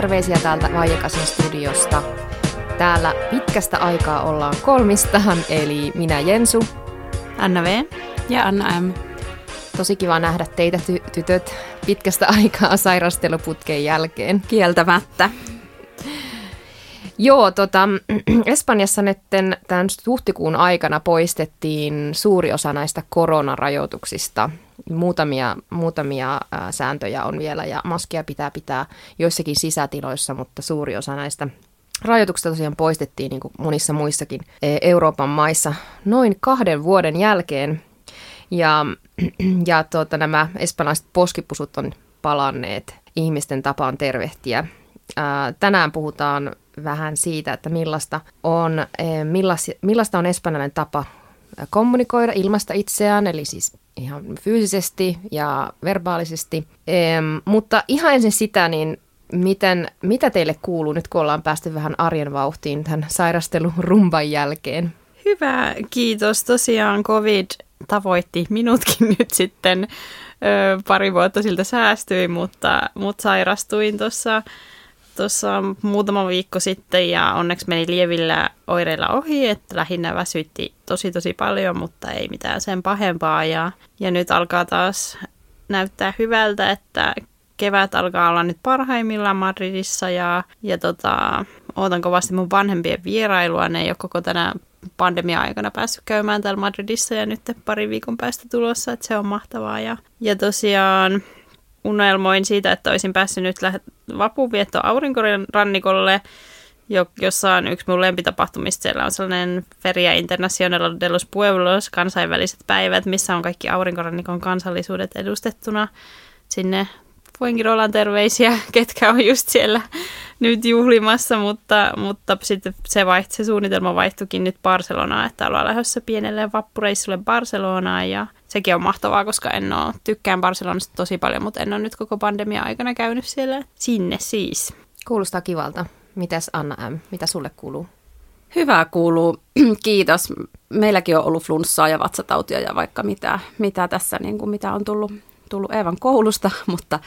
Terveisiä täältä Vajekasin studiosta. Täällä pitkästä aikaa ollaan kolmistaan, eli minä Jensu. Anna V. Ja Anna M. Tosi kiva nähdä teitä ty- tytöt pitkästä aikaa sairasteluputken jälkeen. Kieltämättä. Joo, tota, Espanjassa netten tämän huhtikuun aikana poistettiin suuri osa näistä koronarajoituksista. Muutamia, muutamia ää, sääntöjä on vielä ja maskia pitää pitää joissakin sisätiloissa, mutta suuri osa näistä rajoituksista tosiaan poistettiin niin kuin monissa muissakin e, Euroopan maissa noin kahden vuoden jälkeen. Ja, ja tuota, nämä espanjalaiset poskipusut on palanneet ihmisten tapaan tervehtiä. Ää, tänään puhutaan vähän siitä, että millaista on, e, millas, millaista on espanjalainen tapa kommunikoida, ilmaista itseään, eli siis ihan fyysisesti ja verbaalisesti. Mutta ihan ensin sitä, niin miten, mitä teille kuuluu nyt, kun ollaan päästy vähän arjen vauhtiin tämän sairastelun rumban jälkeen? Hyvä, kiitos. Tosiaan COVID tavoitti minutkin nyt sitten. Pari vuotta siltä säästyin, mutta, mutta sairastuin tuossa tuossa muutama viikko sitten ja onneksi meni lievillä oireilla ohi, että lähinnä väsytti tosi tosi paljon, mutta ei mitään sen pahempaa ja, ja nyt alkaa taas näyttää hyvältä, että kevät alkaa olla nyt parhaimmillaan Madridissa ja, ja tota, ootan kovasti mun vanhempien vierailua. Ne ei ole koko tänä pandemia-aikana päässyt käymään täällä Madridissa ja nyt pari viikon päästä tulossa, että se on mahtavaa. Ja, ja tosiaan unelmoin siitä, että olisin päässyt nyt vapuvietto aurinkorannikolle, jossa on yksi mun lempitapahtumista. Siellä on sellainen Feria Internacional de los Pueblos, kansainväliset päivät, missä on kaikki aurinkorannikon kansallisuudet edustettuna. Sinne voinkin olla terveisiä, ketkä on just siellä nyt juhlimassa, mutta, mutta sitten se, vaiht, se suunnitelma vaihtuikin nyt Barcelonaan, että ollaan lähdössä pienelle vappureissulle Barcelonaan ja sekin on mahtavaa, koska en ole, tykkään Barcelonasta tosi paljon, mutta en ole nyt koko pandemia aikana käynyt siellä sinne siis. Kuulostaa kivalta. Mitäs Anna M., mitä sulle kuuluu? Hyvää kuuluu, kiitos. Meilläkin on ollut flunssaa ja vatsatautia ja vaikka mitä, mitä tässä, niin kuin mitä on tullut, tullut Eevan koulusta, mutta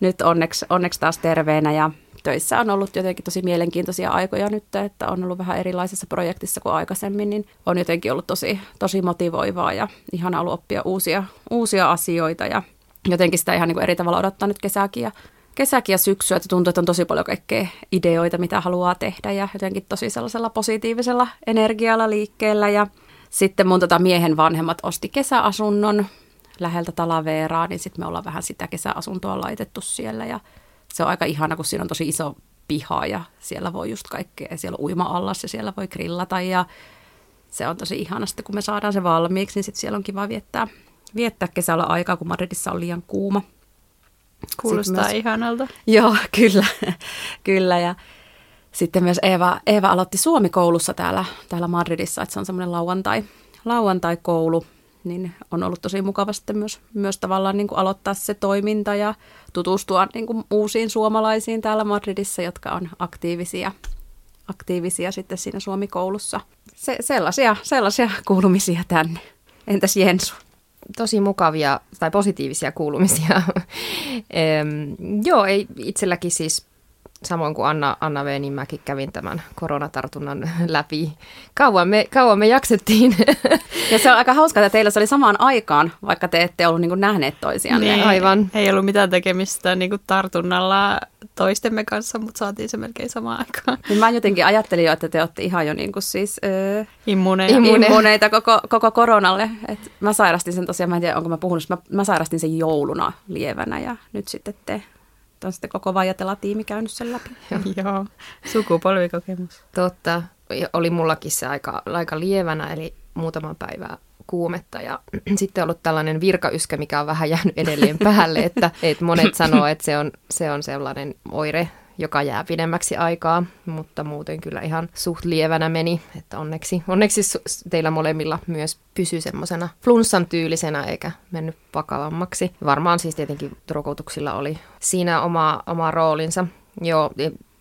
nyt onneksi, onneksi taas terveenä ja töissä on ollut jotenkin tosi mielenkiintoisia aikoja nyt, että on ollut vähän erilaisessa projektissa kuin aikaisemmin, niin on jotenkin ollut tosi, tosi motivoivaa ja ihana ollut oppia uusia, uusia asioita ja jotenkin sitä ihan niin kuin eri tavalla odottaa nyt kesäkin ja kesäkin ja syksyä, että tuntuu, että on tosi paljon kaikkea ideoita, mitä haluaa tehdä ja jotenkin tosi sellaisella positiivisella energialla liikkeellä ja sitten mun tota miehen vanhemmat osti kesäasunnon läheltä Talaveeraa, niin sitten me ollaan vähän sitä kesäasuntoa laitettu siellä ja se on aika ihana, kun siinä on tosi iso piha ja siellä voi just kaikkea, siellä on uima-allas ja siellä voi grillata ja se on tosi ihana. Sitten, kun me saadaan se valmiiksi, niin sitten siellä on kiva viettää, viettää kesällä aikaa, kun Madridissa on liian kuuma. Kuulostaa myös, ihanalta. Joo, kyllä, kyllä. Ja sitten myös Eeva, Eeva aloitti Suomi-koulussa täällä, täällä Madridissa, että se on semmoinen lauantai, lauantai-koulu, niin on ollut tosi mukava sitten myös, myös tavallaan niin kuin aloittaa se toiminta ja tutustua niin kuin uusiin suomalaisiin täällä Madridissa, jotka on aktiivisia, aktiivisia sitten siinä Suomi-koulussa. Se, sellaisia, sellaisia kuulumisia tänne. Entäs Jensu? Tosi mukavia tai positiivisia kuulumisia. joo, ei itselläkin siis samoin kuin Anna, Anna V, niin mäkin kävin tämän koronatartunnan läpi. Kauan me, kauan me jaksettiin. Ja se on aika hauskaa, että teillä se oli samaan aikaan, vaikka te ette ollut niin nähneet toisiaan. Niin, aivan. Ei ollut mitään tekemistä niin kuin tartunnalla toistemme kanssa, mutta saatiin se melkein samaan aikaan. Niin mä jotenkin ajattelin jo, että te olette ihan jo niin kuin siis, öö, immuneita. immuneita koko, koko koronalle. Et mä sairastin sen tosiaan, mä en tiedä onko mä puhunut, mä, mä sairastin sen jouluna lievänä ja nyt sitten te on sitten koko Vajatela-tiimi käynyt sen läpi. Joo, sukupolvikokemus. Totta, oli mullakin se aika, aika lievänä, eli muutama päivää kuumetta ja sitten ollut tällainen virkayskä, mikä on vähän jäänyt edelleen päälle, että, että monet sanoo, että se on, se on sellainen oire, joka jää pidemmäksi aikaa, mutta muuten kyllä ihan suht lievänä meni, että onneksi, onneksi teillä molemmilla myös pysyy semmoisena flunssan tyylisenä eikä mennyt vakavammaksi. Varmaan siis tietenkin rokotuksilla oli siinä oma, oma roolinsa. Joo,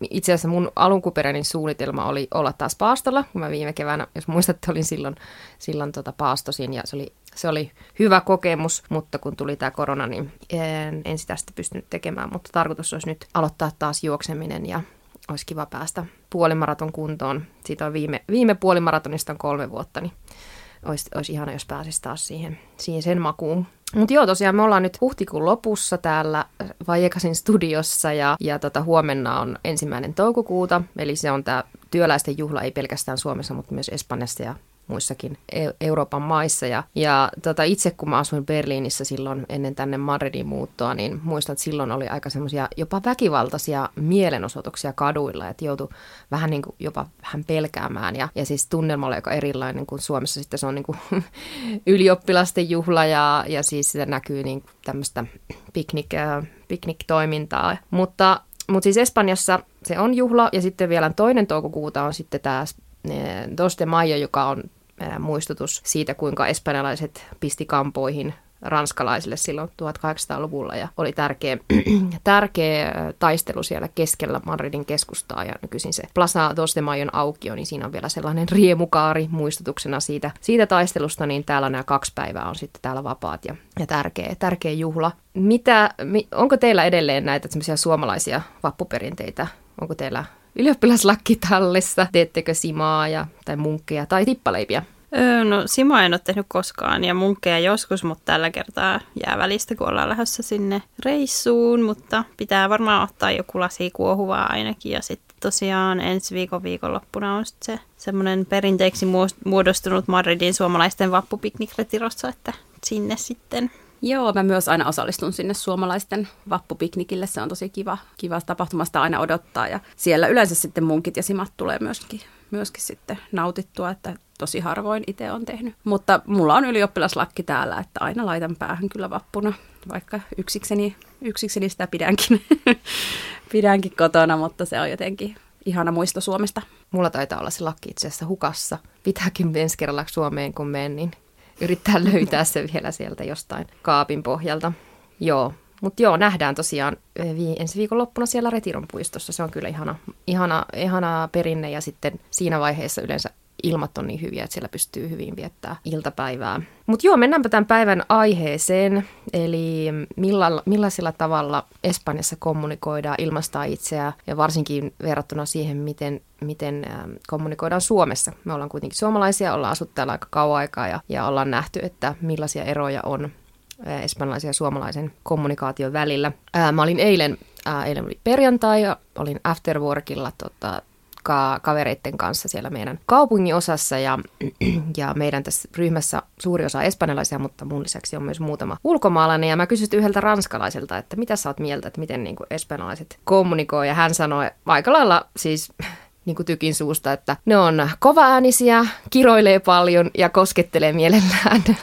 itse asiassa mun alunkuperäinen suunnitelma oli olla taas paastolla, kun mä viime keväänä, jos muistatte, olin silloin, silloin tota paastosin ja se oli se oli hyvä kokemus, mutta kun tuli tämä korona, niin en, en sitä sitten pystynyt tekemään, mutta tarkoitus olisi nyt aloittaa taas juokseminen ja olisi kiva päästä puolimaraton kuntoon. Siitä on viime, viime puolimaratonista on kolme vuotta, niin olisi, olisi ihana, jos pääsisi taas siihen, siihen sen makuun. Mutta joo, tosiaan me ollaan nyt huhtikuun lopussa täällä Vajekasin studiossa ja, ja tota, huomenna on ensimmäinen toukokuuta, eli se on tämä työläisten juhla ei pelkästään Suomessa, mutta myös Espanjassa ja muissakin e- Euroopan maissa. Ja, ja tota, itse kun mä asuin Berliinissä silloin ennen tänne Madridin muuttoa, niin muistan, että silloin oli aika semmoisia jopa väkivaltaisia mielenosoituksia kaduilla, että joutui vähän niin kuin jopa vähän pelkäämään. Ja, ja siis tunnelma oli aika erilainen kuin Suomessa sitten se on niin kuin ylioppilasten juhla ja, ja siis sitä näkyy niin tämmöistä piknik, äh, piknik-toimintaa. Mutta mutta siis Espanjassa se on juhla ja sitten vielä toinen toukokuuta on sitten tämä Dos de Mayo, joka on muistutus siitä, kuinka espanjalaiset pisti kampoihin ranskalaisille silloin 1800-luvulla ja oli tärkeä, tärkeä taistelu siellä keskellä Madridin keskustaa ja nykyisin se Plaza Dos de Mayon aukio, niin siinä on vielä sellainen riemukaari muistutuksena siitä, siitä taistelusta, niin täällä nämä kaksi päivää on sitten täällä vapaat ja, ja tärkeä, tärkeä juhla. Mitä, onko teillä edelleen näitä suomalaisia vappuperinteitä? Onko teillä ylioppilaslakki tallessa? Teettekö simaa ja, tai munkkeja tai tippaleipiä? Öö, no Simo en ole tehnyt koskaan ja munkkeja joskus, mutta tällä kertaa jää välistä, kun ollaan lähdössä sinne reissuun, mutta pitää varmaan ottaa joku lasi kuohuvaa ainakin ja sitten tosiaan ensi viikon viikonloppuna on se semmoinen perinteeksi muodostunut Madridin suomalaisten vappupiknikretirossa, että sinne sitten Joo, mä myös aina osallistun sinne suomalaisten vappupiknikille. Se on tosi kiva, kiva tapahtumasta aina odottaa. Ja siellä yleensä sitten munkit ja simat tulee myöskin, myöskin sitten nautittua, että tosi harvoin itse on tehnyt. Mutta mulla on ylioppilaslakki täällä, että aina laitan päähän kyllä vappuna, vaikka yksikseni, yksikseni sitä pidänkin, pidänkin kotona, mutta se on jotenkin ihana muisto Suomesta. Mulla taitaa olla se lakki itse asiassa hukassa. Pitääkin ensi kerralla Suomeen, kun menen, niin yrittää löytää se vielä sieltä jostain kaapin pohjalta. Joo, mutta joo, nähdään tosiaan vi- ensi viikon loppuna siellä Retiron puistossa. Se on kyllä ihana, ihana, ihana perinne ja sitten siinä vaiheessa yleensä ilmat on niin hyviä, että siellä pystyy hyvin viettää iltapäivää. Mutta joo, mennäänpä tämän päivän aiheeseen, eli milla, millaisella tavalla Espanjassa kommunikoidaan, ilmastaa itseä ja varsinkin verrattuna siihen, miten, miten ähm, kommunikoidaan Suomessa. Me ollaan kuitenkin suomalaisia, ollaan asuttu täällä aika kauan aikaa ja, ja ollaan nähty, että millaisia eroja on äh, espanjalaisen ja suomalaisen kommunikaation välillä. Ää, äh, mä olin eilen, ää, äh, eilen oli perjantai ja olin afterworkilla tota, ka- kavereiden kanssa siellä meidän kaupungin osassa ja, ja meidän tässä ryhmässä suuri osa espanjalaisia, mutta mun lisäksi on myös muutama ulkomaalainen ja mä kysyin yhdeltä ranskalaiselta, että mitä sä oot mieltä, että miten niin espanjalaiset kommunikoi ja hän sanoi aika lailla siis niin kuin tykin suusta, että ne on kovaäänisiä, kiroilee paljon ja koskettelee mielellään.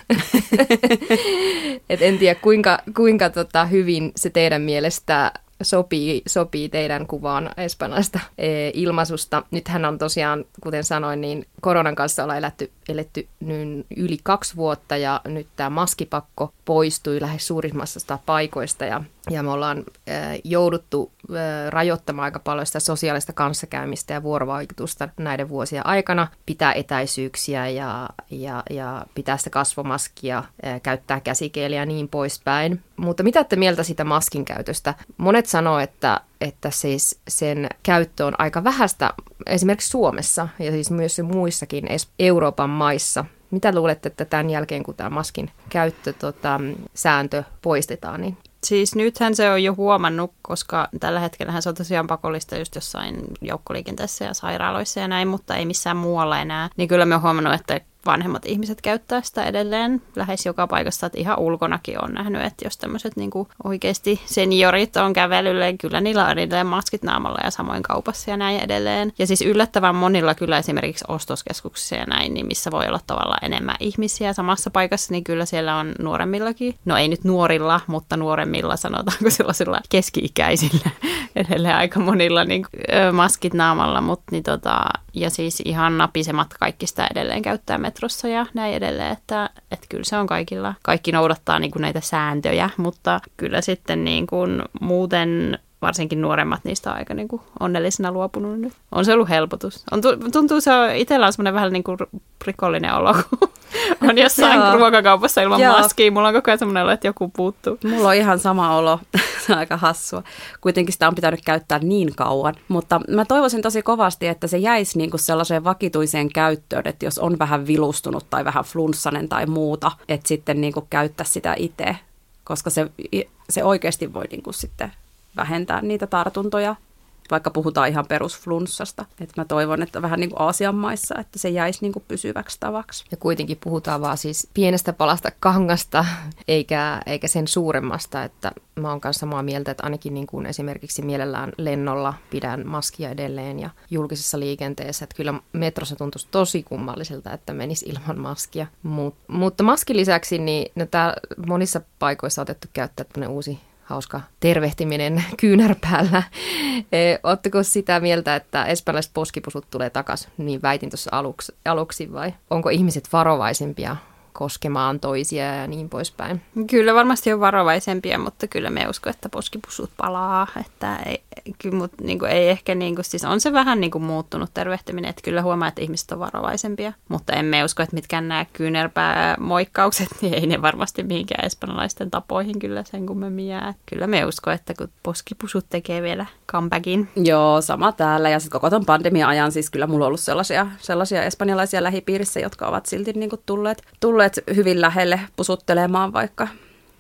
Et en tiedä, kuinka, kuinka tota hyvin se teidän mielestä sopii, sopii teidän kuvaan espanjalaista e, ilmaisusta. Nythän on tosiaan, kuten sanoin, niin koronan kanssa ollaan eletty, eletty nyt yli kaksi vuotta ja nyt tämä maskipakko poistui lähes suurimmasta paikoista ja, ja me ollaan e, jouduttu e, rajoittamaan aika paljon sitä sosiaalista kanssakäymistä ja vuorovaikutusta näiden vuosien aikana, pitää etäisyyksiä ja, ja, ja pitää sitä kasvomaskia, e, käyttää käsikeeliä ja niin poispäin. Mutta mitä te mieltä sitä maskin käytöstä? Monet sanoo, että, että siis sen käyttö on aika vähäistä esimerkiksi Suomessa ja siis myös muissakin Euroopan maissa. Mitä luulette, että tämän jälkeen, kun tämä maskin käyttö, tota, sääntö poistetaan, niin Siis nythän se on jo huomannut, koska tällä hetkellä se on tosiaan pakollista just jossain joukkoliikenteessä ja sairaaloissa ja näin, mutta ei missään muualla enää. Niin kyllä me on huomannut, että vanhemmat ihmiset käyttää sitä edelleen lähes joka paikassa, että ihan ulkonakin on nähnyt, että jos tämmöiset niin oikeasti seniorit on kävelyllä, niin kyllä niillä on edelleen maskit naamalla ja samoin kaupassa ja näin edelleen. Ja siis yllättävän monilla kyllä esimerkiksi ostoskeskuksissa ja näin, niin missä voi olla tavallaan enemmän ihmisiä samassa paikassa, niin kyllä siellä on nuoremmillakin, no ei nyt nuorilla, mutta nuoremmilla sanotaanko sellaisilla keski-ikäisillä edelleen aika monilla niin, maskit naamalla, mutta niin tota, ja siis ihan napisemat kaikki sitä edelleen käyttää metrossa ja näin edelleen, että, että kyllä se on kaikilla, kaikki noudattaa niin kuin näitä sääntöjä, mutta kyllä sitten niin kuin muuten varsinkin nuoremmat niistä on aika niin kuin onnellisena luopunut nyt. On se ollut helpotus. On, tuntuu se on, itsellä on semmoinen vähän niin kuin rikollinen olo, kun on jossain ruokakaupassa ilman Joo. maskia. Mulla on koko ajan semmoinen olo, että joku puuttuu. Mulla on ihan sama olo. se on aika hassua. Kuitenkin sitä on pitänyt käyttää niin kauan. Mutta mä toivoisin tosi kovasti, että se jäisi niin kuin sellaiseen vakituiseen käyttöön, että jos on vähän vilustunut tai vähän flunssanen tai muuta, että sitten niin kuin käyttää sitä itse. Koska se, se oikeasti voi niin kuin sitten vähentää niitä tartuntoja vaikka puhutaan ihan perusflunssasta. Että mä toivon, että vähän niin kuin Aasian maissa, että se jäisi niin kuin pysyväksi tavaksi. Ja kuitenkin puhutaan vaan siis pienestä palasta kangasta, eikä, eikä sen suuremmasta. Että mä oon kanssa samaa mieltä, että ainakin niin kuin esimerkiksi mielellään lennolla pidän maskia edelleen ja julkisessa liikenteessä. Että kyllä metrossa tuntuisi tosi kummalliselta, että menisi ilman maskia. Mut, mutta maskin lisäksi niin no tää monissa paikoissa on otettu käyttää uusi hauska tervehtiminen kyynärpäällä. Oletteko sitä mieltä, että espanjalaiset poskipusut tulee takaisin, niin väitin tuossa aluksi, aluksi vai onko ihmiset varovaisempia koskemaan toisia ja niin poispäin. Kyllä varmasti on varovaisempia, mutta kyllä me usko, että poskipusut palaa. Että ei, kyllä, mutta niin kuin, ei ehkä, niin kuin, siis on se vähän niin kuin muuttunut tervehtiminen, että kyllä huomaa, että ihmiset on varovaisempia. Mutta emme usko, että mitkään nämä kyynärpäämoikkaukset, niin ei ne varmasti mihinkään espanjalaisten tapoihin kyllä sen kummemmin jää. Kyllä me usko, että kun poskipusut tekee vielä comebackin. Joo, sama täällä. Ja sitten koko ton pandemia-ajan siis kyllä mulla on ollut sellaisia, sellaisia espanjalaisia lähipiirissä, jotka ovat silti niin kuin tulleet, tulleet hyvin lähelle pusuttelemaan, vaikka,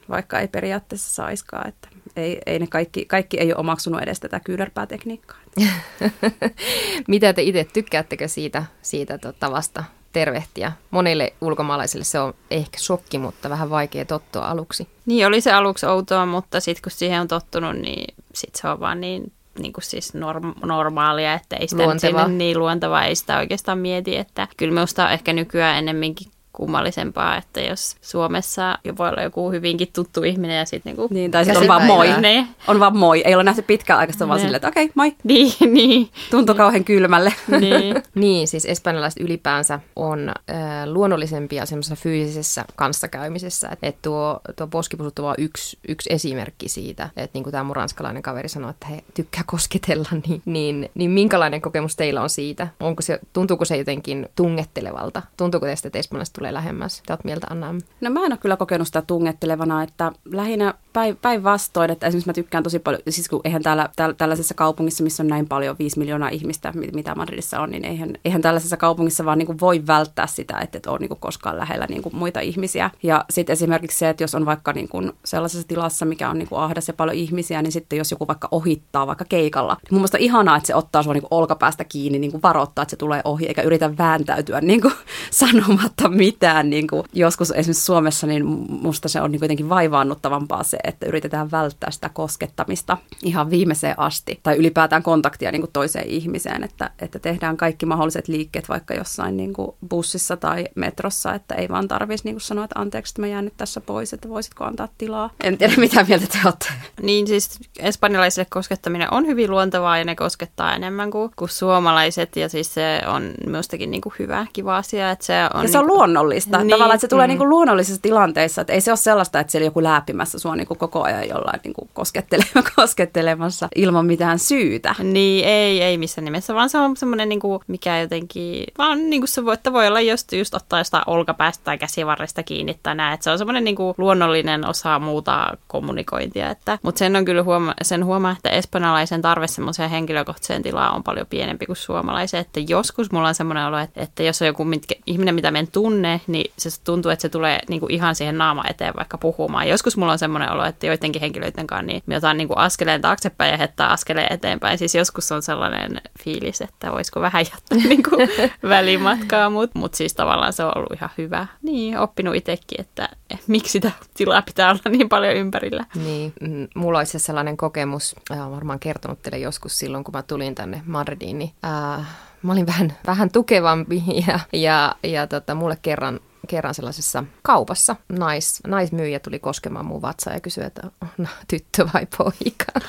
vaikka ei periaatteessa saiskaan. Että ei, ei ne kaikki, kaikki ei ole omaksunut edes tätä kyynärpäätekniikkaa. Mitä te itse tykkäättekö siitä, siitä tavasta tervehtiä? Monille ulkomaalaisille se on ehkä shokki, mutta vähän vaikea tottua aluksi. Niin, oli se aluksi outoa, mutta sitten kun siihen on tottunut, niin sitten se on vaan niin niin kuin siis norm- normaalia, että ei sitä sinne niin luontevaa, ei sitä oikeastaan mieti, että kyllä minusta ehkä nykyään ennemminkin kummallisempaa, että jos Suomessa jo voi olla joku hyvinkin tuttu ihminen ja sitten niinku... Niin, tai sitten on vaan moi. Ne. On vaan moi. Ei ole nähty pitkään aikaista vaan silleen, että okei, okay, moi. Niin, niin. Tuntuu niin. kauhean kylmälle. Niin. niin, siis espanjalaiset ylipäänsä on äh, luonnollisempia semmoisessa fyysisessä kanssakäymisessä. Että et tuo, tuo poskipusut on vaan yksi, yksi esimerkki siitä, että niin kuin tämä mun ranskalainen kaveri sanoi, että he tykkää kosketella, niin, niin, niin minkälainen kokemus teillä on siitä? Onko se, tuntuuko se jotenkin tungettelevalta? Tuntuuko teistä, että espanjalaiset tulee tulee lähemmäs. Mitä olet mieltä, Anna? No mä en ole kyllä kokenut sitä tungettelevana, että lähinnä päinvastoin, että esimerkiksi mä tykkään tosi paljon, siis kun eihän täällä, täällä, tällaisessa kaupungissa, missä on näin paljon, 5 miljoonaa ihmistä, mitä Madridissa on, niin eihän, eihän tällaisessa kaupungissa vaan niin kuin voi välttää sitä, että et ole niin kuin koskaan lähellä niin kuin muita ihmisiä. Ja sitten esimerkiksi se, että jos on vaikka niin kuin sellaisessa tilassa, mikä on niin kuin ahdas ja paljon ihmisiä, niin sitten jos joku vaikka ohittaa vaikka keikalla, niin mun mielestä ihanaa, että se ottaa sua niin kuin olkapäästä kiinni, niin kuin varoittaa, että se tulee ohi, eikä yritä vääntäytyä niin kuin sanomatta mitään. Niin kuin joskus esimerkiksi Suomessa, niin musta se on niin jotenkin vaivaannuttavampaa se, että yritetään välttää sitä koskettamista ihan viimeiseen asti. Tai ylipäätään kontaktia niin kuin toiseen ihmiseen, että, että tehdään kaikki mahdolliset liikkeet vaikka jossain niin kuin bussissa tai metrossa, että ei vaan tarvitsisi niin kuin sanoa, että anteeksi, että mä jään nyt tässä pois, että voisitko antaa tilaa. En tiedä, mitä mieltä te olette. Niin siis espanjalaisille koskettaminen on hyvin luontevaa ja ne koskettaa enemmän kuin, kuin suomalaiset ja siis se on minustakin niin kuin hyvä, kiva asia. Että se on ja se on niin kuin... luonnollista. Niin, Tavallaan, että se tulee mm. niin kuin luonnollisissa tilanteissa, että ei se ole sellaista, että siellä joku läpimässä sua niin kuin koko ajan jollain niin kuin koskettelemassa ilman mitään syytä. Niin, ei, ei missään nimessä, vaan se on semmoinen, niin kuin, mikä jotenkin, vaan niin kuin se voi, että voi olla just, just ottaa sitä olkapäästä tai käsivarresta kiinni tai näin, että se on semmoinen niin kuin luonnollinen osa muuta kommunikointia, että, mutta sen on kyllä huoma, sen huomaa, että espanjalaisen tarve semmoiseen henkilökohtaiseen tilaan on paljon pienempi kuin suomalaisen, että joskus mulla on semmoinen olo, että, että jos on joku mitkä, ihminen, mitä me en tunne, niin se tuntuu, että se tulee niin kuin ihan siihen naama eteen vaikka puhumaan. Joskus mulla on semmoinen olo, että joidenkin henkilöiden kanssa niin me otan niin kuin askeleen taaksepäin ja hettää askeleen eteenpäin. Siis joskus on sellainen fiilis, että voisiko vähän jättää niin kuin välimatkaa, mutta mut siis tavallaan se on ollut ihan hyvä. Niin, oppinut itsekin, että miksi sitä tilaa pitää olla niin paljon ympärillä. Niin, mm, mulla olisi sellainen kokemus, olen varmaan kertonut teille joskus silloin, kun mä tulin tänne Madridiin, niin äh, mä olin vähän, vähän tukevampi ja, ja, ja tota, mulle kerran kerran sellaisessa kaupassa nais, naismyyjä tuli koskemaan mun vatsaa ja kysyi, että no, tyttö vai poika.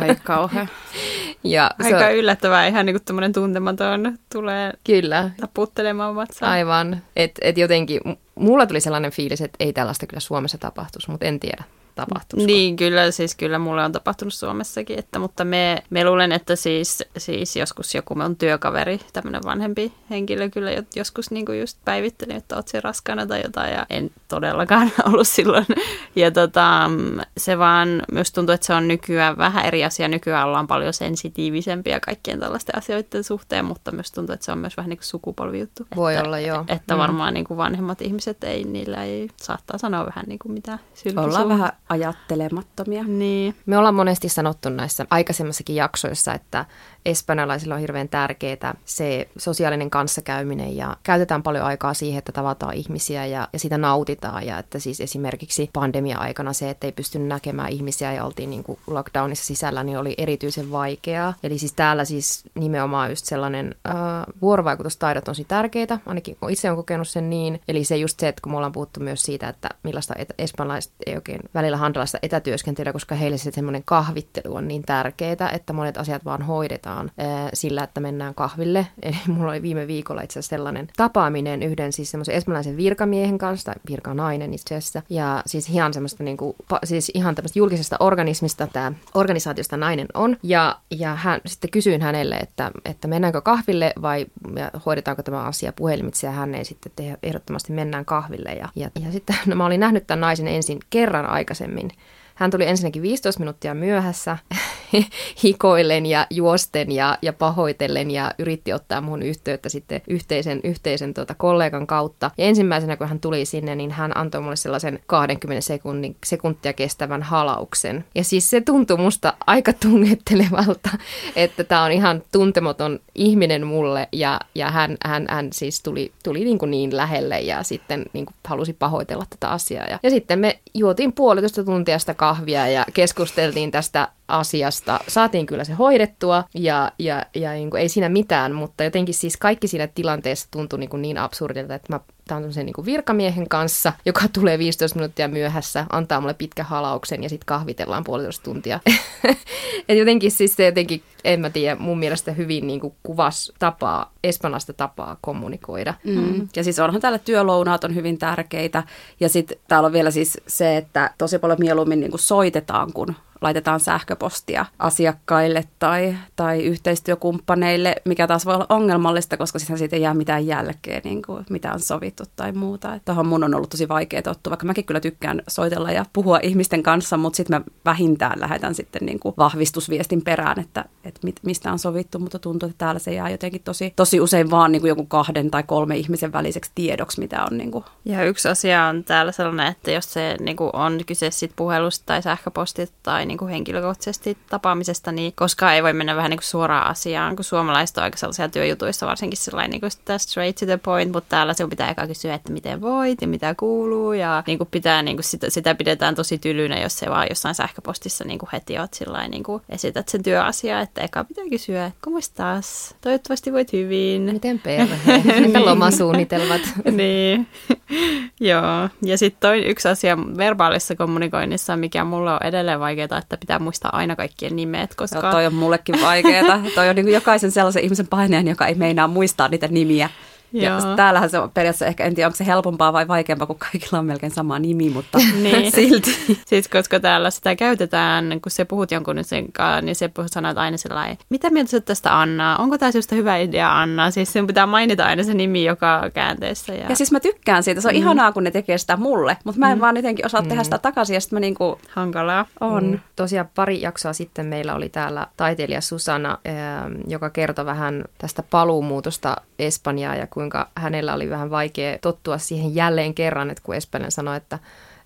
Ai kauhean. Ja Aika on, yllättävää, ihan niin kuin tämmöinen tuntematon tulee kyllä. taputtelemaan vatsaa. Aivan, että et jotenkin mulla tuli sellainen fiilis, että ei tällaista kyllä Suomessa tapahtuisi, mutta en tiedä tapahtuisi. Niin, kyllä, siis kyllä mulle on tapahtunut Suomessakin, että, mutta me, me luulen, että siis, siis joskus joku on työkaveri, tämmöinen vanhempi henkilö kyllä joskus niin kuin just päivitteli, että oot se raskaana tai jotain, ja en todellakaan ollut silloin. Ja tota, se vaan myös tuntuu, että se on nykyään vähän eri asia. Nykyään ollaan paljon sensitiivisempiä kaikkien tällaisten asioiden suhteen, mutta myös tuntuu, että se on myös vähän niin kuin sukupolvijuttu. Voi että, olla, joo. Että mm. varmaan niin kuin vanhemmat ihmiset ei, niillä ei saattaa sanoa vähän niin kuin mitä Ollaan vähän ajattelemattomia. Niin. Me ollaan monesti sanottu näissä aikaisemmassakin jaksoissa, että espanjalaisilla on hirveän tärkeää se sosiaalinen kanssakäyminen ja käytetään paljon aikaa siihen, että tavataan ihmisiä ja, ja sitä nautitaan. Ja että siis esimerkiksi pandemia-aikana se, että ei pysty näkemään ihmisiä ja oltiin niin kuin lockdownissa sisällä, niin oli erityisen vaikeaa. Eli siis täällä siis nimenomaan just sellainen äh, vuorovaikutustaidot on tosi tärkeitä, ainakin itse on kokenut sen niin. Eli se just se, että kun me ollaan puhuttu myös siitä, että millaista et, espanjalaiset ei oikein välillä handlaista etätyöskentelyä, koska heille se semmoinen kahvittelu on niin tärkeää, että monet asiat vaan hoidetaan ää, sillä, että mennään kahville. Eli mulla oli viime viikolla itse asiassa sellainen tapaaminen yhden siis semmoisen espanjalaisen virkamiehen kanssa, tai virkanainen itse asiassa, ja siis ihan semmoista niinku, siis ihan tämmöistä julkisesta organismista tämä organisaatiosta nainen on, ja, ja hän sitten kysyin hänelle, että, että mennäänkö kahville vai ja hoidetaanko tämä asia puhelimitse, ja hän ei sitten tehdä, ehdottomasti mennään kahville, ja, ja, ja sitten no, mä olin nähnyt tämän naisen ensin kerran aikaisemmin, hän tuli ensinnäkin 15 minuuttia myöhässä hikoillen ja juosten ja, ja pahoitellen ja yritti ottaa muun yhteyttä sitten yhteisen, yhteisen tuota kollegan kautta. Ja ensimmäisenä kun hän tuli sinne, niin hän antoi mulle sellaisen 20 sekunnin, sekuntia kestävän halauksen. Ja siis se tuntui musta aika tungettelevalta, että tämä on ihan tuntematon ihminen mulle ja, ja hän, hän, hän siis tuli, tuli niin, kuin niin lähelle ja sitten niin kuin halusi pahoitella tätä asiaa. Ja, ja sitten me juotiin puolitoista tuntia sitä kahvia ja keskusteltiin tästä asiasta. Saatiin kyllä se hoidettua ja, ja, ja niin kuin ei siinä mitään, mutta jotenkin siis kaikki siinä tilanteessa tuntui niin, kuin niin absurdilta, että mä Tämä on niin virkamiehen kanssa, joka tulee 15 minuuttia myöhässä, antaa mulle pitkä halauksen ja sitten kahvitellaan puolitoista tuntia. Et jotenkin siis se jotenkin, en mä tiedä, mun mielestä hyvin niin kuin kuvas tapaa, espanjasta tapaa kommunikoida. Mm. Ja siis onhan täällä työlounaat on hyvin tärkeitä. Ja sitten täällä on vielä siis se, että tosi paljon mieluummin niin kuin soitetaan, kun laitetaan sähköpostia asiakkaille tai, tai yhteistyökumppaneille, mikä taas voi olla ongelmallista, koska sitten siitä ei jää mitään jälkeä, niin kuin mitä on sovittu tai muuta. Tuohon mun on ollut tosi vaikea tottua, vaikka mäkin kyllä tykkään soitella ja puhua ihmisten kanssa, mutta sitten mä vähintään lähetän sitten niin kuin vahvistusviestin perään, että, että mistä on sovittu, mutta tuntuu, että täällä se jää jotenkin tosi, tosi usein vaan niin kuin joku kahden tai kolme ihmisen väliseksi tiedoksi, mitä on. Niin kuin. Ja yksi asia on täällä sellainen, että jos se niin kuin on kyse sit puhelusta tai sähköpostit tai niin kuin henkilökohtaisesti tapaamisesta, niin koskaan ei voi mennä vähän niin kuin suoraan asiaan, kun suomalaiset on aika sellaisia työjutuissa varsinkin sellainen niin kuin sitä straight to the point, mutta täällä sinun pitää eka kysyä, että miten voit ja mitä kuuluu ja niin kuin pitää, niin kuin sitä, sitä, pidetään tosi tylynä, jos se vaan jossain sähköpostissa niin kuin heti oot sillain, niin kuin esität sen työasiaa, että eka pitää kysyä, että taas, toivottavasti voit hyvin. Miten perhe, mitä lomasuunnitelmat. niin, joo. Ja sitten yksi asia verbaalisessa kommunikoinnissa, mikä mulla on edelleen vaikeaa, että pitää muistaa aina kaikkien nimet, koska... Joo, toi on mullekin vaikeaa. toi on niin jokaisen sellaisen ihmisen paineen, joka ei meinaa muistaa niitä nimiä. Ja täällähän se on periaatteessa ehkä, en tiedä onko se helpompaa vai vaikeampaa, kun kaikilla on melkein sama nimi, mutta niin. silti. Siis koska täällä sitä käytetään, kun se puhut jonkun nyt sen kanssa, niin se sanoo aina sellainen, mitä mieltä sä tästä Anna? Onko tämä sinusta hyvä idea Anna? Siis sen pitää mainita aina se nimi joka käänteessä. Ja, ja siis mä tykkään siitä, se on mm. ihanaa, kun ne tekee sitä mulle, mutta mä en mm. vaan jotenkin osaa mm. tehdä sitä takaisin ja sitten mä niinku... Hankalaa. On. Mm. Tosiaan pari jaksoa sitten meillä oli täällä taiteilija Susana, joka kertoi vähän tästä paluumuutosta Espanjaa ja kuinka hänellä oli vähän vaikea tottua siihen jälleen kerran, että kun Espanjan sanoi, että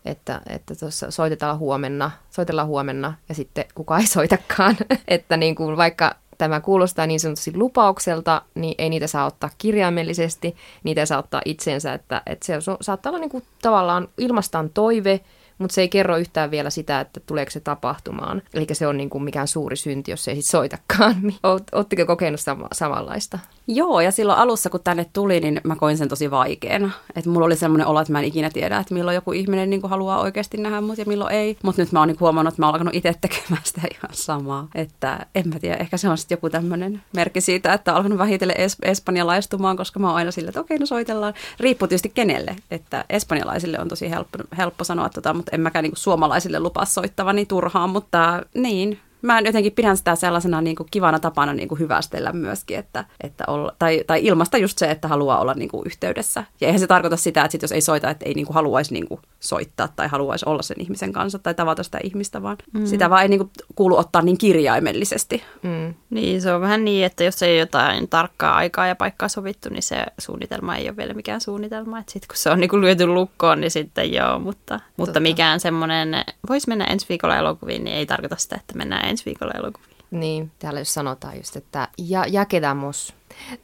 että, että tuossa soitetaan huomenna, soitellaan huomenna ja sitten kukaan ei soitakaan. että niin kuin vaikka tämä kuulostaa niin sanotusti lupaukselta, niin ei niitä saa ottaa kirjaimellisesti, niitä saa ottaa itseensä, että, että se saattaa olla niin kuin tavallaan ilmastaan toive, mutta se ei kerro yhtään vielä sitä, että tuleeko se tapahtumaan. Eli se on niin kuin mikään suuri synti, jos ei sit soitakaan. Oletteko kokenut sama- samanlaista? Joo, ja silloin alussa, kun tänne tuli, niin mä koin sen tosi vaikeana. Että mulla oli semmoinen olo, että mä en ikinä tiedä, että milloin joku ihminen niin haluaa oikeasti nähdä mut ja milloin ei. Mutta nyt mä oon niin huomannut, että mä oon alkanut itse tekemään sitä ihan samaa. Että en mä tiedä, ehkä se on sitten joku tämmöinen merkki siitä, että on alkanut vähitellen es- espanjalaistumaan, koska mä oon aina sillä, että okei, no soitellaan. Riippuu tietysti kenelle, että espanjalaisille on tosi helppo, helppo sanoa tota, mutta en mäkään niin suomalaisille lupaa soittavani turhaan, mutta niin, mä jotenkin pidän sitä sellaisena niin kuin kivana tapana niin kuin hyvästellä myöskin, että, että olla, tai, tai ilmasta just se, että haluaa olla niin kuin yhteydessä. Ja eihän se tarkoita sitä, että sit jos ei soita, että ei niin kuin haluaisi niin kuin soittaa tai haluaisi olla sen ihmisen kanssa tai tavata sitä ihmistä, vaan mm. sitä vaan ei niin kuin kuulu ottaa niin kirjaimellisesti. Mm. Niin, se on vähän niin, että jos ei jotain tarkkaa aikaa ja paikkaa sovittu, niin se suunnitelma ei ole vielä mikään suunnitelma. Sitten kun se on niin kuin lyöty lukkoon, niin sitten joo, mutta, mutta mikään semmoinen, voisi mennä ensi viikolla elokuviin, niin ei tarkoita sitä, että mennään ensi viikolla elokuviin. Niin, täällä jos sanotaan just, että ja, ja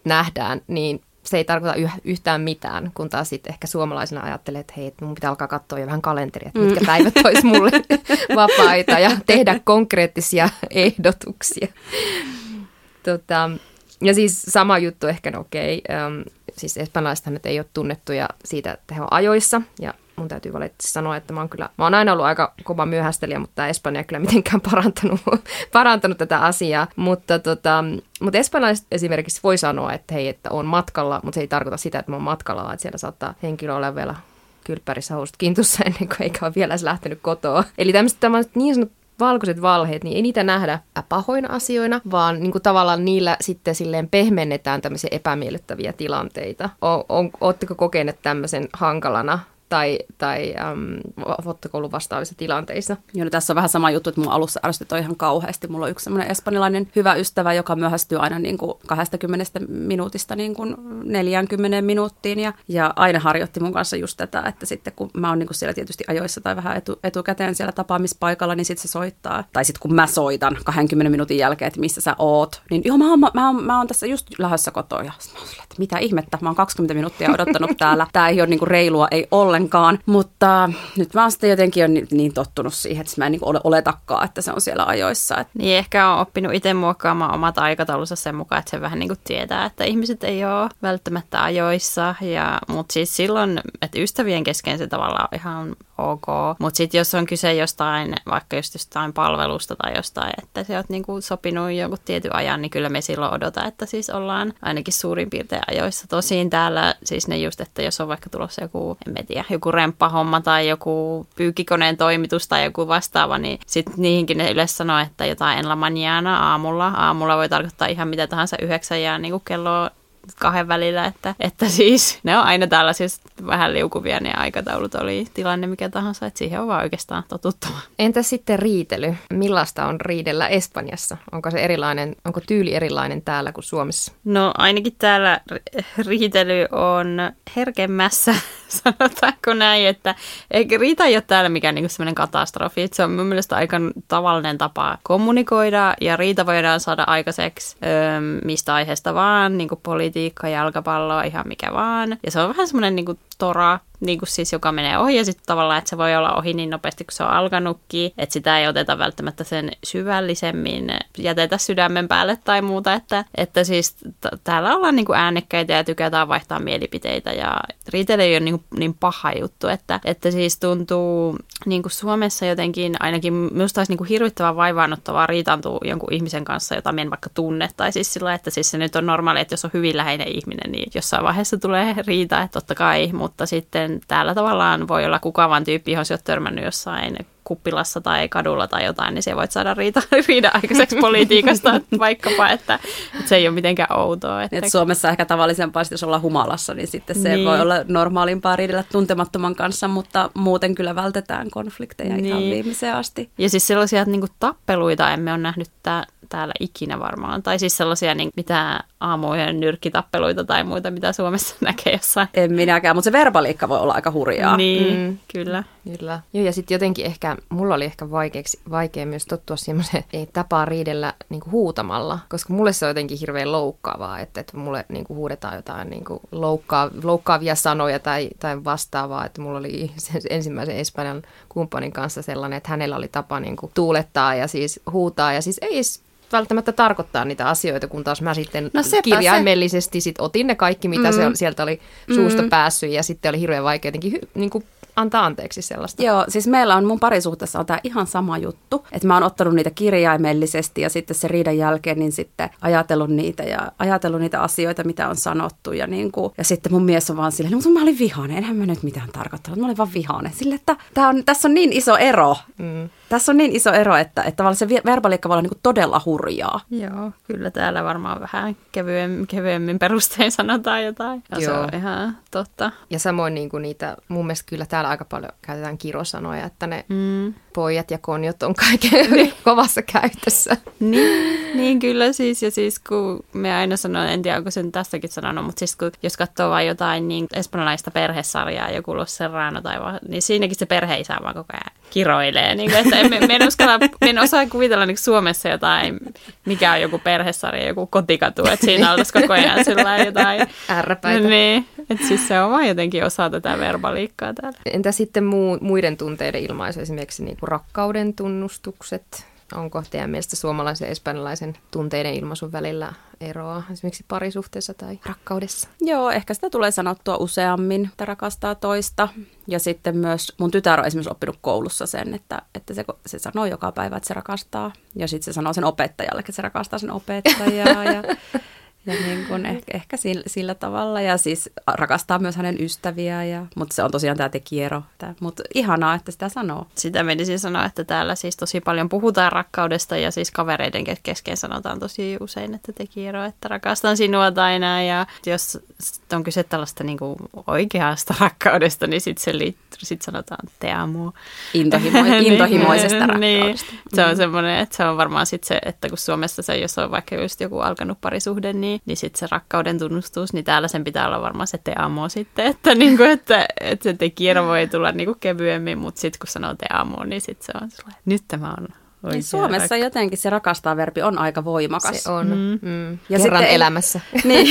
nähdään, niin se ei tarkoita yhtään mitään, kun taas sitten ehkä suomalaisena ajattelee, että hei, että mun pitää alkaa katsoa jo vähän kalenteria, että mitkä mm. päivät olisi mulle vapaita ja tehdä konkreettisia ehdotuksia. Tota, ja siis sama juttu ehkä, no okei, okay, siis espanjalaisethan nyt ei ole tunnettuja siitä, että he on ajoissa ja mun täytyy valitettavasti sanoa, että mä oon kyllä, mä oon aina ollut aika kova myöhästelijä, mutta tämä Espanja kyllä mitenkään parantanut, parantanut tätä asiaa. Mutta, tota, mutta espanjalaiset esimerkiksi voi sanoa, että hei, että on matkalla, mutta se ei tarkoita sitä, että mä oon matkalla, vaan että siellä saattaa henkilö olla vielä kylppärissä housut kintussa ennen kuin eikä ole vielä lähtenyt kotoa. Eli tämmöiset niin sanotut valkoiset valheet, niin ei niitä nähdä pahoina asioina, vaan niin kuin tavallaan niillä sitten silleen pehmennetään tämmöisiä epämiellyttäviä tilanteita. O, on, ootteko kokeneet tämmöisen hankalana tai, tai äm, ootteko ollut vastaavissa tilanteissa? Joo, no tässä on vähän sama juttu, että mun alussa ärsytetään ihan kauheasti. Mulla on yksi semmoinen espanjalainen hyvä ystävä, joka myöhästyy aina niin kuin 20 minuutista niin kuin 40 minuuttiin ja, ja aina harjoitti mun kanssa just tätä, että sitten kun mä oon niin kuin siellä tietysti ajoissa tai vähän etu, etukäteen siellä tapaamispaikalla, niin sitten se soittaa. Tai sitten kun mä soitan 20 minuutin jälkeen, että missä sä oot, niin joo, mä oon, mä oon, mä oon tässä just lähdössä kotoa. Ja mä oon että mitä ihmettä, mä oon 20 minuuttia odottanut täällä. Tää ei ole niin kuin reilua, ei ole ollenkaan, mutta nyt mä sitten jotenkin jo niin, tottunut siihen, että mä en niin ole, oletakaan, että se on siellä ajoissa. Niin ehkä on oppinut itse muokkaamaan omat aikataulunsa sen mukaan, että se vähän niin kuin tietää, että ihmiset ei ole välttämättä ajoissa, ja, mutta siis silloin, että ystävien kesken se tavallaan on ihan ok, mutta sitten jos on kyse jostain, vaikka just jostain palvelusta tai jostain, että sä oot kuin sopinut jonkun tietyn ajan, niin kyllä me silloin odota, että siis ollaan ainakin suurin piirtein ajoissa. Tosin täällä siis ne just, että jos on vaikka tulossa joku, en tiedä, joku remppahomma tai joku pyykkikoneen toimitus tai joku vastaava, niin sitten niihinkin ne yleensä sanoo, että jotain en la mañana aamulla. Aamulla voi tarkoittaa ihan mitä tahansa yhdeksän ja niin kuin kello kahden välillä, että, että siis ne on aina tällaisia vähän liukuvia ne aikataulut, oli tilanne mikä tahansa, että siihen on vaan oikeastaan totuttava. Entä sitten riitely? Millaista on riidellä Espanjassa? Onko se erilainen, onko tyyli erilainen täällä kuin Suomessa? No ainakin täällä riitely on herkemmässä, sanotaanko näin, että eikä riita ei ole täällä mikään niinku semmoinen katastrofi. Se on mun mielestä aika tavallinen tapa kommunikoida ja riita voidaan saada aikaiseksi öö, mistä aiheesta vaan, niin kuin politiikka, jalkapallo, ihan mikä vaan. Ja se on vähän semmoinen niin kuin tora, niin kuin siis, joka menee ohi ja sitten tavallaan, että se voi olla ohi niin nopeasti kuin se on alkanutkin, että sitä ei oteta välttämättä sen syvällisemmin, jätetä sydämen päälle tai muuta, että, että siis t- täällä ollaan niin kuin äänekkäitä ja tykätään vaihtaa mielipiteitä ja riitely ei ole niin, niin paha juttu, että, että siis tuntuu niin kuin Suomessa jotenkin ainakin minusta olisi niin kuin hirvittävän vaivaannuttavaa riitantua jonkun ihmisen kanssa, jota en vaikka tunne, tai siis sillä, että siis se nyt on normaali, että jos on hyvin läheinen ihminen, niin jossain vaiheessa tulee riita, että totta kai, mutta sitten täällä tavallaan voi olla kukavan tyyppi, johon oot törmännyt jossain kuppilassa tai kadulla tai jotain, niin se voit saada riita, riida aikaiseksi politiikasta vaikkapa, että, että se ei ole mitenkään outoa. Että... Et Suomessa ehkä tavallisempaa, jos ollaan humalassa, niin sitten se niin. voi olla normaalimpaa riidellä tuntemattoman kanssa, mutta muuten kyllä vältetään konflikteja niin. ihan viimeiseen asti. Ja siis sellaisia niin kuin tappeluita emme ole nähnyt tää, täällä ikinä varmaan. Tai siis sellaisia niin, mitä aamujen nyrkkitappeluita tai muita, mitä Suomessa näkee jossain. En minäkään, mutta se verbaliikka voi olla aika hurjaa. Niin, mm. kyllä. Kyllä. Joo, ja sitten jotenkin ehkä, mulla oli ehkä vaikeaksi, vaikea myös tottua semmoiseen ei tapaa riidellä niin kuin huutamalla, koska mulle se on jotenkin hirveän loukkaavaa, että, että mulle niin kuin huudetaan jotain niin kuin loukkaa, loukkaavia sanoja tai, tai vastaavaa, että mulla oli sen ensimmäisen Espanjan kumppanin kanssa sellainen, että hänellä oli tapa niin kuin tuulettaa ja siis huutaa ja siis ei välttämättä tarkoittaa niitä asioita, kun taas mä sitten no kirjaimellisesti se. sit otin ne kaikki, mitä mm. se, sieltä oli suusta mm. päässyt ja sitten oli hirveän vaikea jotenkin hy, niin kuin antaa anteeksi sellaista. Joo, siis meillä on mun parisuhteessa on tämä ihan sama juttu, että mä oon ottanut niitä kirjaimellisesti ja sitten se riidan jälkeen niin sitten ajatellut niitä ja ajatellut niitä asioita, mitä on sanottu ja, niin kuin, ja sitten mun mies on vaan silleen, mutta mä olin vihainen, enhän mä nyt mitään tarkoittanut, mä olin vaan vihainen. Sille, että tää on, tässä on niin iso ero. Mm. Tässä on niin iso ero, että, että tavallaan se verbaliikka voi olla niin todella hurjaa. Joo, kyllä täällä varmaan vähän kevyemmin, kevyemmin perustein sanotaan jotain. Ja Joo. se on ihan totta. Ja samoin niin kuin niitä, mun mielestä kyllä täällä aika paljon käytetään kirosanoja, että ne mm. pojat ja konjot on kaiken niin. kovassa käytössä. Niin, niin, kyllä siis. Ja siis kun me aina sanon, en tiedä onko sen tästäkin sanonut, mutta siis kun, jos katsoo vain jotain niin espanjalaista perhesarjaa, joku Los Serrano tai vaan, niin siinäkin se perheisä vaan koko ajan kiroilee. Niin kuin, että en, en, en, uskalla, en osaa kuvitella niin Suomessa jotain, mikä on joku perhesarja, joku kotikatu, että siinä oltaisiin koko ajan jotain... Ärräpäitä. Niin, että siis se on vaan jotenkin osa tätä verbaliikkaa täällä. Entä sitten muu, muiden tunteiden ilmaisu, esimerkiksi niin kuin rakkauden tunnustukset? Onko teidän mielestä suomalaisen ja espanjalaisen tunteiden ilmaisun välillä eroa esimerkiksi parisuhteessa tai rakkaudessa? Joo, ehkä sitä tulee sanottua useammin, että rakastaa toista. Ja sitten myös mun tytär on esimerkiksi oppinut koulussa sen, että, että se, se sanoo joka päivä, että se rakastaa. Ja sitten se sanoo sen opettajalle, että se rakastaa sen opettajaa. ja ja niin kuin ehkä, ehkä sillä, sillä tavalla. Ja siis rakastaa myös hänen ystäviään, ja, mutta se on tosiaan tämä tekiero. Mutta ihanaa, että sitä sanoo. Sitä menisin sanoa, että täällä siis tosi paljon puhutaan rakkaudesta ja siis kavereiden kesken sanotaan tosi usein, että tekiero, että rakastan sinua aina. Ja jos on kyse tällaista niin kuin oikeasta rakkaudesta, niin sitten se sit sanotaan te amo. Intohimo, intohimoisesta niin, rakkaudesta. Niin. Se on semmoinen, että se on varmaan sitten se, että kun Suomessa se, jos on vaikka just joku alkanut parisuhde, niin niin, niin sitten se rakkauden tunnustus, niin täällä sen pitää olla varmaan se te amo sitten, että, niin kuin, että, että se te kierro voi tulla niin kuin kevyemmin, mutta sitten kun sanoo te amo, niin sitten se on sellainen, nyt tämä on niin Suomessa rak... jotenkin se rakastaa-verbi on aika voimakas. Se on. Mm. Mm. Ja Kerran ei, elämässä. Niin.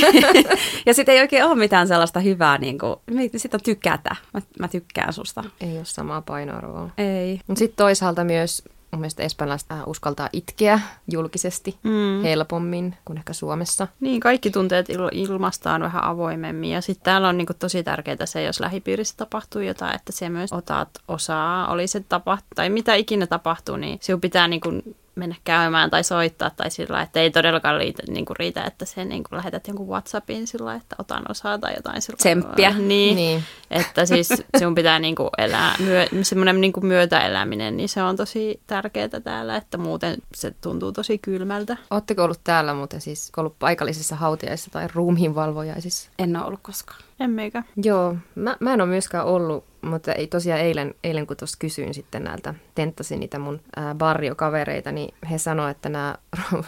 ja sitten ei oikein ole mitään sellaista hyvää, niin kuin, sitten on tykätä. Mä, mä tykkään susta. Ei ole samaa painoarvoa. Ei. Mutta sitten toisaalta myös mun mielestä espanjalaiset uskaltaa itkeä julkisesti mm. helpommin kuin ehkä Suomessa. Niin, kaikki tunteet il- ilmastaan vähän avoimemmin. Ja sitten täällä on niinku tosi tärkeää se, jos lähipiirissä tapahtuu jotain, että se myös otat osaa, oli se tapa, tai mitä ikinä tapahtuu, niin sinun pitää niinku mennä käymään tai soittaa tai sillä että ei todellakaan riitä, niin kuin riitä että se niin kuin lähetät jonkun Whatsappin sillä että otan osaa tai jotain sillä Tsemppiä. Niin, niin, että siis sinun pitää niin kuin elää, myö, semmoinen niin kuin myötäeläminen, niin se on tosi tärkeää täällä, että muuten se tuntuu tosi kylmältä. Oletteko ollut täällä muuten siis ollut paikallisissa hautiaisissa tai ruumiinvalvojaisissa? En ole ollut koskaan. En meikä. Joo, mä, mä en ole myöskään ollut mutta ei tosiaan eilen, eilen kun tuossa kysyin sitten näiltä, tenttasin niitä mun ää, barriokavereita, niin he sanoivat, että nämä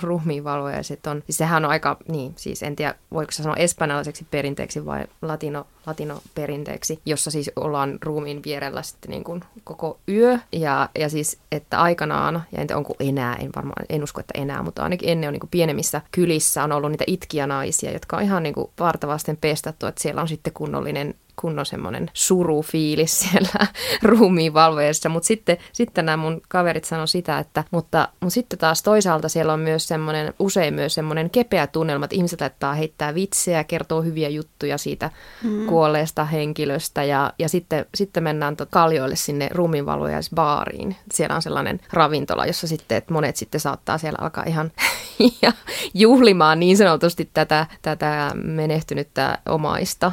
ruumiinvalvojaiset on, siis sehän on aika, niin siis en tiedä voiko se sanoa espanjalaiseksi perinteeksi vai latino, latino-perinteeksi, jossa siis ollaan ruumiin vierellä sitten niin kuin koko yö. Ja, ja siis, että aikanaan, ja en onko enää, en varmaan, en usko, että enää, mutta ainakin ennen on niin kuin pienemmissä kylissä on ollut niitä itkianaisia, jotka on ihan niin kuin vartavasten pestattu, että siellä on sitten kunnollinen kunnon semmoinen surufiilis siellä ruumiinvalvojassa. Mutta sitten, sitten nämä mun kaverit sanoi sitä, että mutta, mutta sitten taas toisaalta siellä on myös semmoinen, usein myös semmoinen kepeä tunnelma, että ihmiset laittaa heittää vitsejä, kertoo hyviä juttuja siitä mm. kuolleesta henkilöstä ja, ja sitten, sitten mennään kaljoille sinne ruumiinvalvojaisbaariin. Siellä on sellainen ravintola, jossa sitten, että monet sitten saattaa siellä alkaa ihan ja juhlimaan niin sanotusti tätä, tätä menehtynyttä omaista.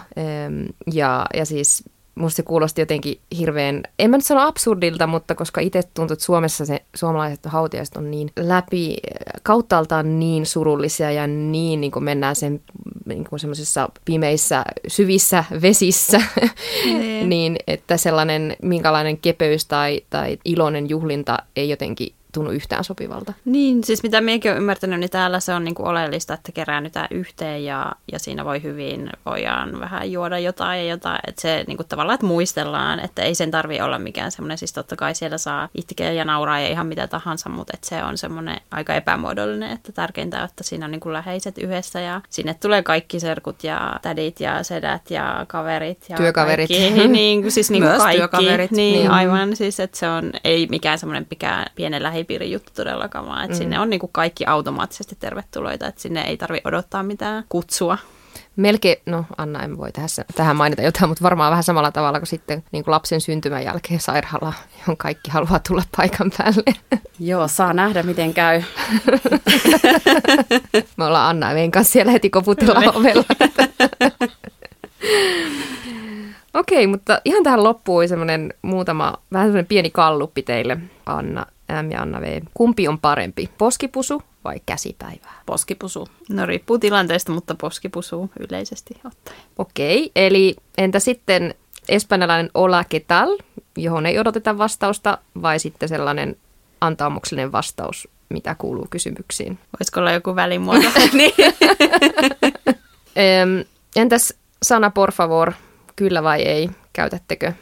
Ja ja, siis musta se kuulosti jotenkin hirveän, en mä nyt sano absurdilta, mutta koska itse tuntuu, että Suomessa se suomalaiset hautiaiset on niin läpi, kauttaaltaan niin surullisia ja niin, niin kuin mennään sen niin kuin semmoisissa pimeissä, syvissä vesissä, niin että sellainen minkälainen kepeys tai, tai iloinen juhlinta ei jotenkin tunnu yhtään sopivalta. Niin, siis mitä minäkin olen ymmärtänyt, niin täällä se on niin kuin oleellista, että keräännytään yhteen ja, ja siinä voi hyvin, voidaan vähän juoda jotain ja jotain, että se niin kuin tavallaan, että muistellaan, että ei sen tarvi olla mikään semmoinen, siis totta kai siellä saa itkeä ja nauraa ja ihan mitä tahansa, mutta että se on semmoinen aika epämuodollinen, että tärkeintä on, että siinä on niin kuin läheiset yhdessä ja sinne tulee kaikki serkut ja tädit ja sedät ja kaverit ja Työkaverit. Kaikki, niin kuin, siis niin kuin Myös kaikki. työkaverit. Niin, Niin. niin, aivan. Siis, että se on ei mikään semmoinen mikään pienen lähipiirin juttu todellakaan, vaan että mm. sinne on niin kuin kaikki automaattisesti tervetuloita, että sinne ei tarvi odottaa mitään kutsua. Melkein, no Anna, en voi tässä, tähän mainita jotain, mutta varmaan vähän samalla tavalla kuin sitten niin kuin lapsen syntymän jälkeen sairaala, johon kaikki haluaa tulla paikan päälle. Joo, saa nähdä miten käy. Me ollaan Anna ja meidän kanssa siellä heti koputella ovella. Okei, mutta ihan tähän loppuun semmoinen muutama, vähän semmoinen pieni kalluppi teille, Anna M ja Anna V. Kumpi on parempi, poskipusu vai käsipäivää? Poskipusu. No riippuu tilanteesta, mutta poski pusuu yleisesti ottaen. Okei, eli entä sitten espanjalainen hola que tal, johon ei odoteta vastausta, vai sitten sellainen antaumuksellinen vastaus, mitä kuuluu kysymyksiin? Voisiko olla joku välimuoto? niin. Entäs sana por favor, kyllä vai ei, käytättekö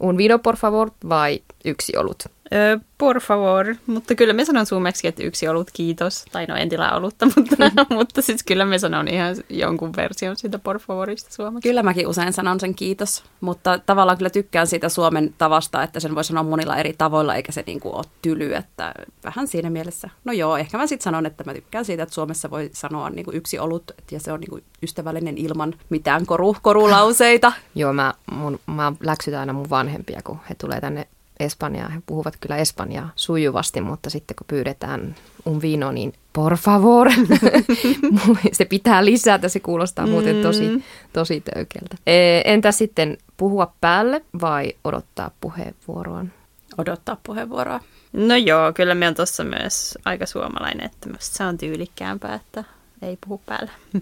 un vino por favor vai yksi olut? Ö, por favor, mutta kyllä me sanon suomeksi, että yksi olut kiitos. Tai no en tilaa olutta, mutta, mutta siis kyllä me sanon ihan jonkun version siitä por favorista suomeksi. Kyllä mäkin usein sanon sen kiitos, mutta tavallaan kyllä tykkään siitä Suomen tavasta, että sen voi sanoa monilla eri tavoilla, eikä se niinku ole tyly, että vähän siinä mielessä. No joo, ehkä mä sitten sanon, että mä tykkään siitä, että Suomessa voi sanoa niinku yksi olut, ja se on niinku ystävällinen ilman mitään koru, korulauseita. Joo, mä, mun, mä läksytän aina mun vanhempia, kun he tulee tänne Espanjaan. He puhuvat kyllä Espanjaa sujuvasti, mutta sitten kun pyydetään un vino, niin por favor. se pitää lisätä, se kuulostaa muuten tosi, tosi töykeltä. Entä sitten puhua päälle vai odottaa puheenvuoroa? Odottaa puheenvuoroa. No joo, kyllä me on tuossa myös aika suomalainen, että se on tyylikkäämpää, että ei puhu päällä.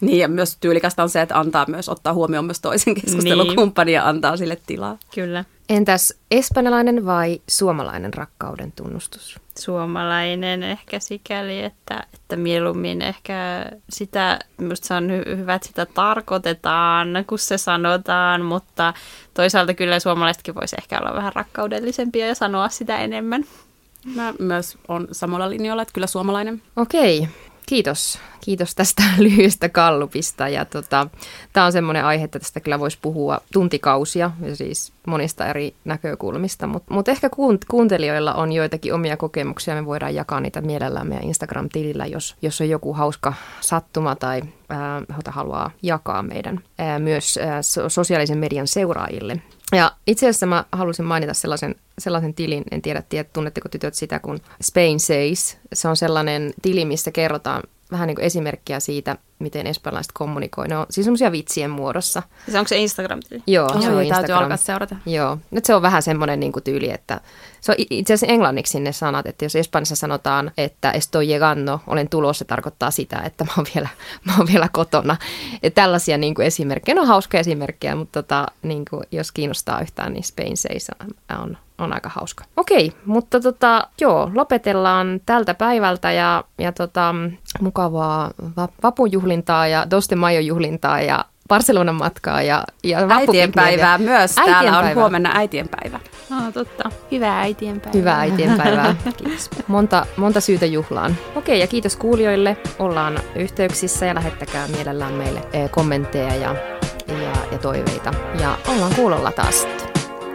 Niin, ja myös tyylikästä on se, että antaa myös, ottaa huomioon myös toisen keskustelukumppanin ja antaa sille tilaa. Kyllä. Entäs espanjalainen vai suomalainen rakkauden tunnustus? suomalainen ehkä sikäli, että, että mieluummin ehkä sitä, minusta se on hy- hyvä, että sitä tarkoitetaan, kun se sanotaan, mutta toisaalta kyllä suomalaisetkin voisi ehkä olla vähän rakkaudellisempia ja sanoa sitä enemmän. Mä myös on samalla linjoilla, että kyllä suomalainen. Okei, kiitos. Kiitos tästä lyhyestä kallupista. Ja tota, tämä on semmoinen aihe, että tästä kyllä voisi puhua tuntikausia, ja siis monista eri näkökulmista. Mutta mut ehkä kuunt- kuuntelijoilla on joitakin omia kokemuksia, me voidaan jakaa niitä mielellään meidän Instagram-tilillä, jos, jos on joku hauska sattuma tai ää, haluaa jakaa meidän ää, myös ää, so- sosiaalisen median seuraajille. Ja itse asiassa mä halusin mainita sellaisen, sellaisen tilin, en tiedä, tiedä, tunnetteko tytöt sitä, kun Spain Says. Se on sellainen tili, missä kerrotaan vähän niin kuin esimerkkiä siitä, miten espanjalaiset kommunikoi. Ne on siis semmoisia vitsien muodossa. Siis onko se Instagram-tili? Joo, Oh, se on täytyy Instagram. alkaa seurata. Joo, nyt se on vähän semmoinen niin kuin tyyli, että se on itse asiassa englanniksi ne sanat, että jos Espanjassa sanotaan, että estoy llegando, olen tulossa, se tarkoittaa sitä, että mä oon vielä, mä oon vielä kotona. Ja tällaisia niin kuin esimerkkejä, ne on hauskoja esimerkkejä, mutta tota, niin kuin, jos kiinnostaa yhtään, niin Spain Says on, on, on aika hauska. Okei, mutta tota, joo, lopetellaan tältä päivältä ja, ja tota, mukavaa va- vapujuhlintaa ja Doste Mayo juhlintaa ja Barcelonan matkaa ja, ja Äitienpäivää myös. Täällä on huomenna äitienpäivä. Ah, totta. Hyvää äitienpäivää. Hyvää äitienpäivää. Kiitos. Monta, monta syytä juhlaan. Okei, ja kiitos kuulijoille. Ollaan yhteyksissä ja lähettäkää mielellään meille eh, kommentteja ja, ja, ja toiveita. Ja ollaan kuulolla taas.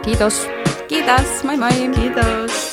Kiitos. Kiitos, moi moi! Kiitos.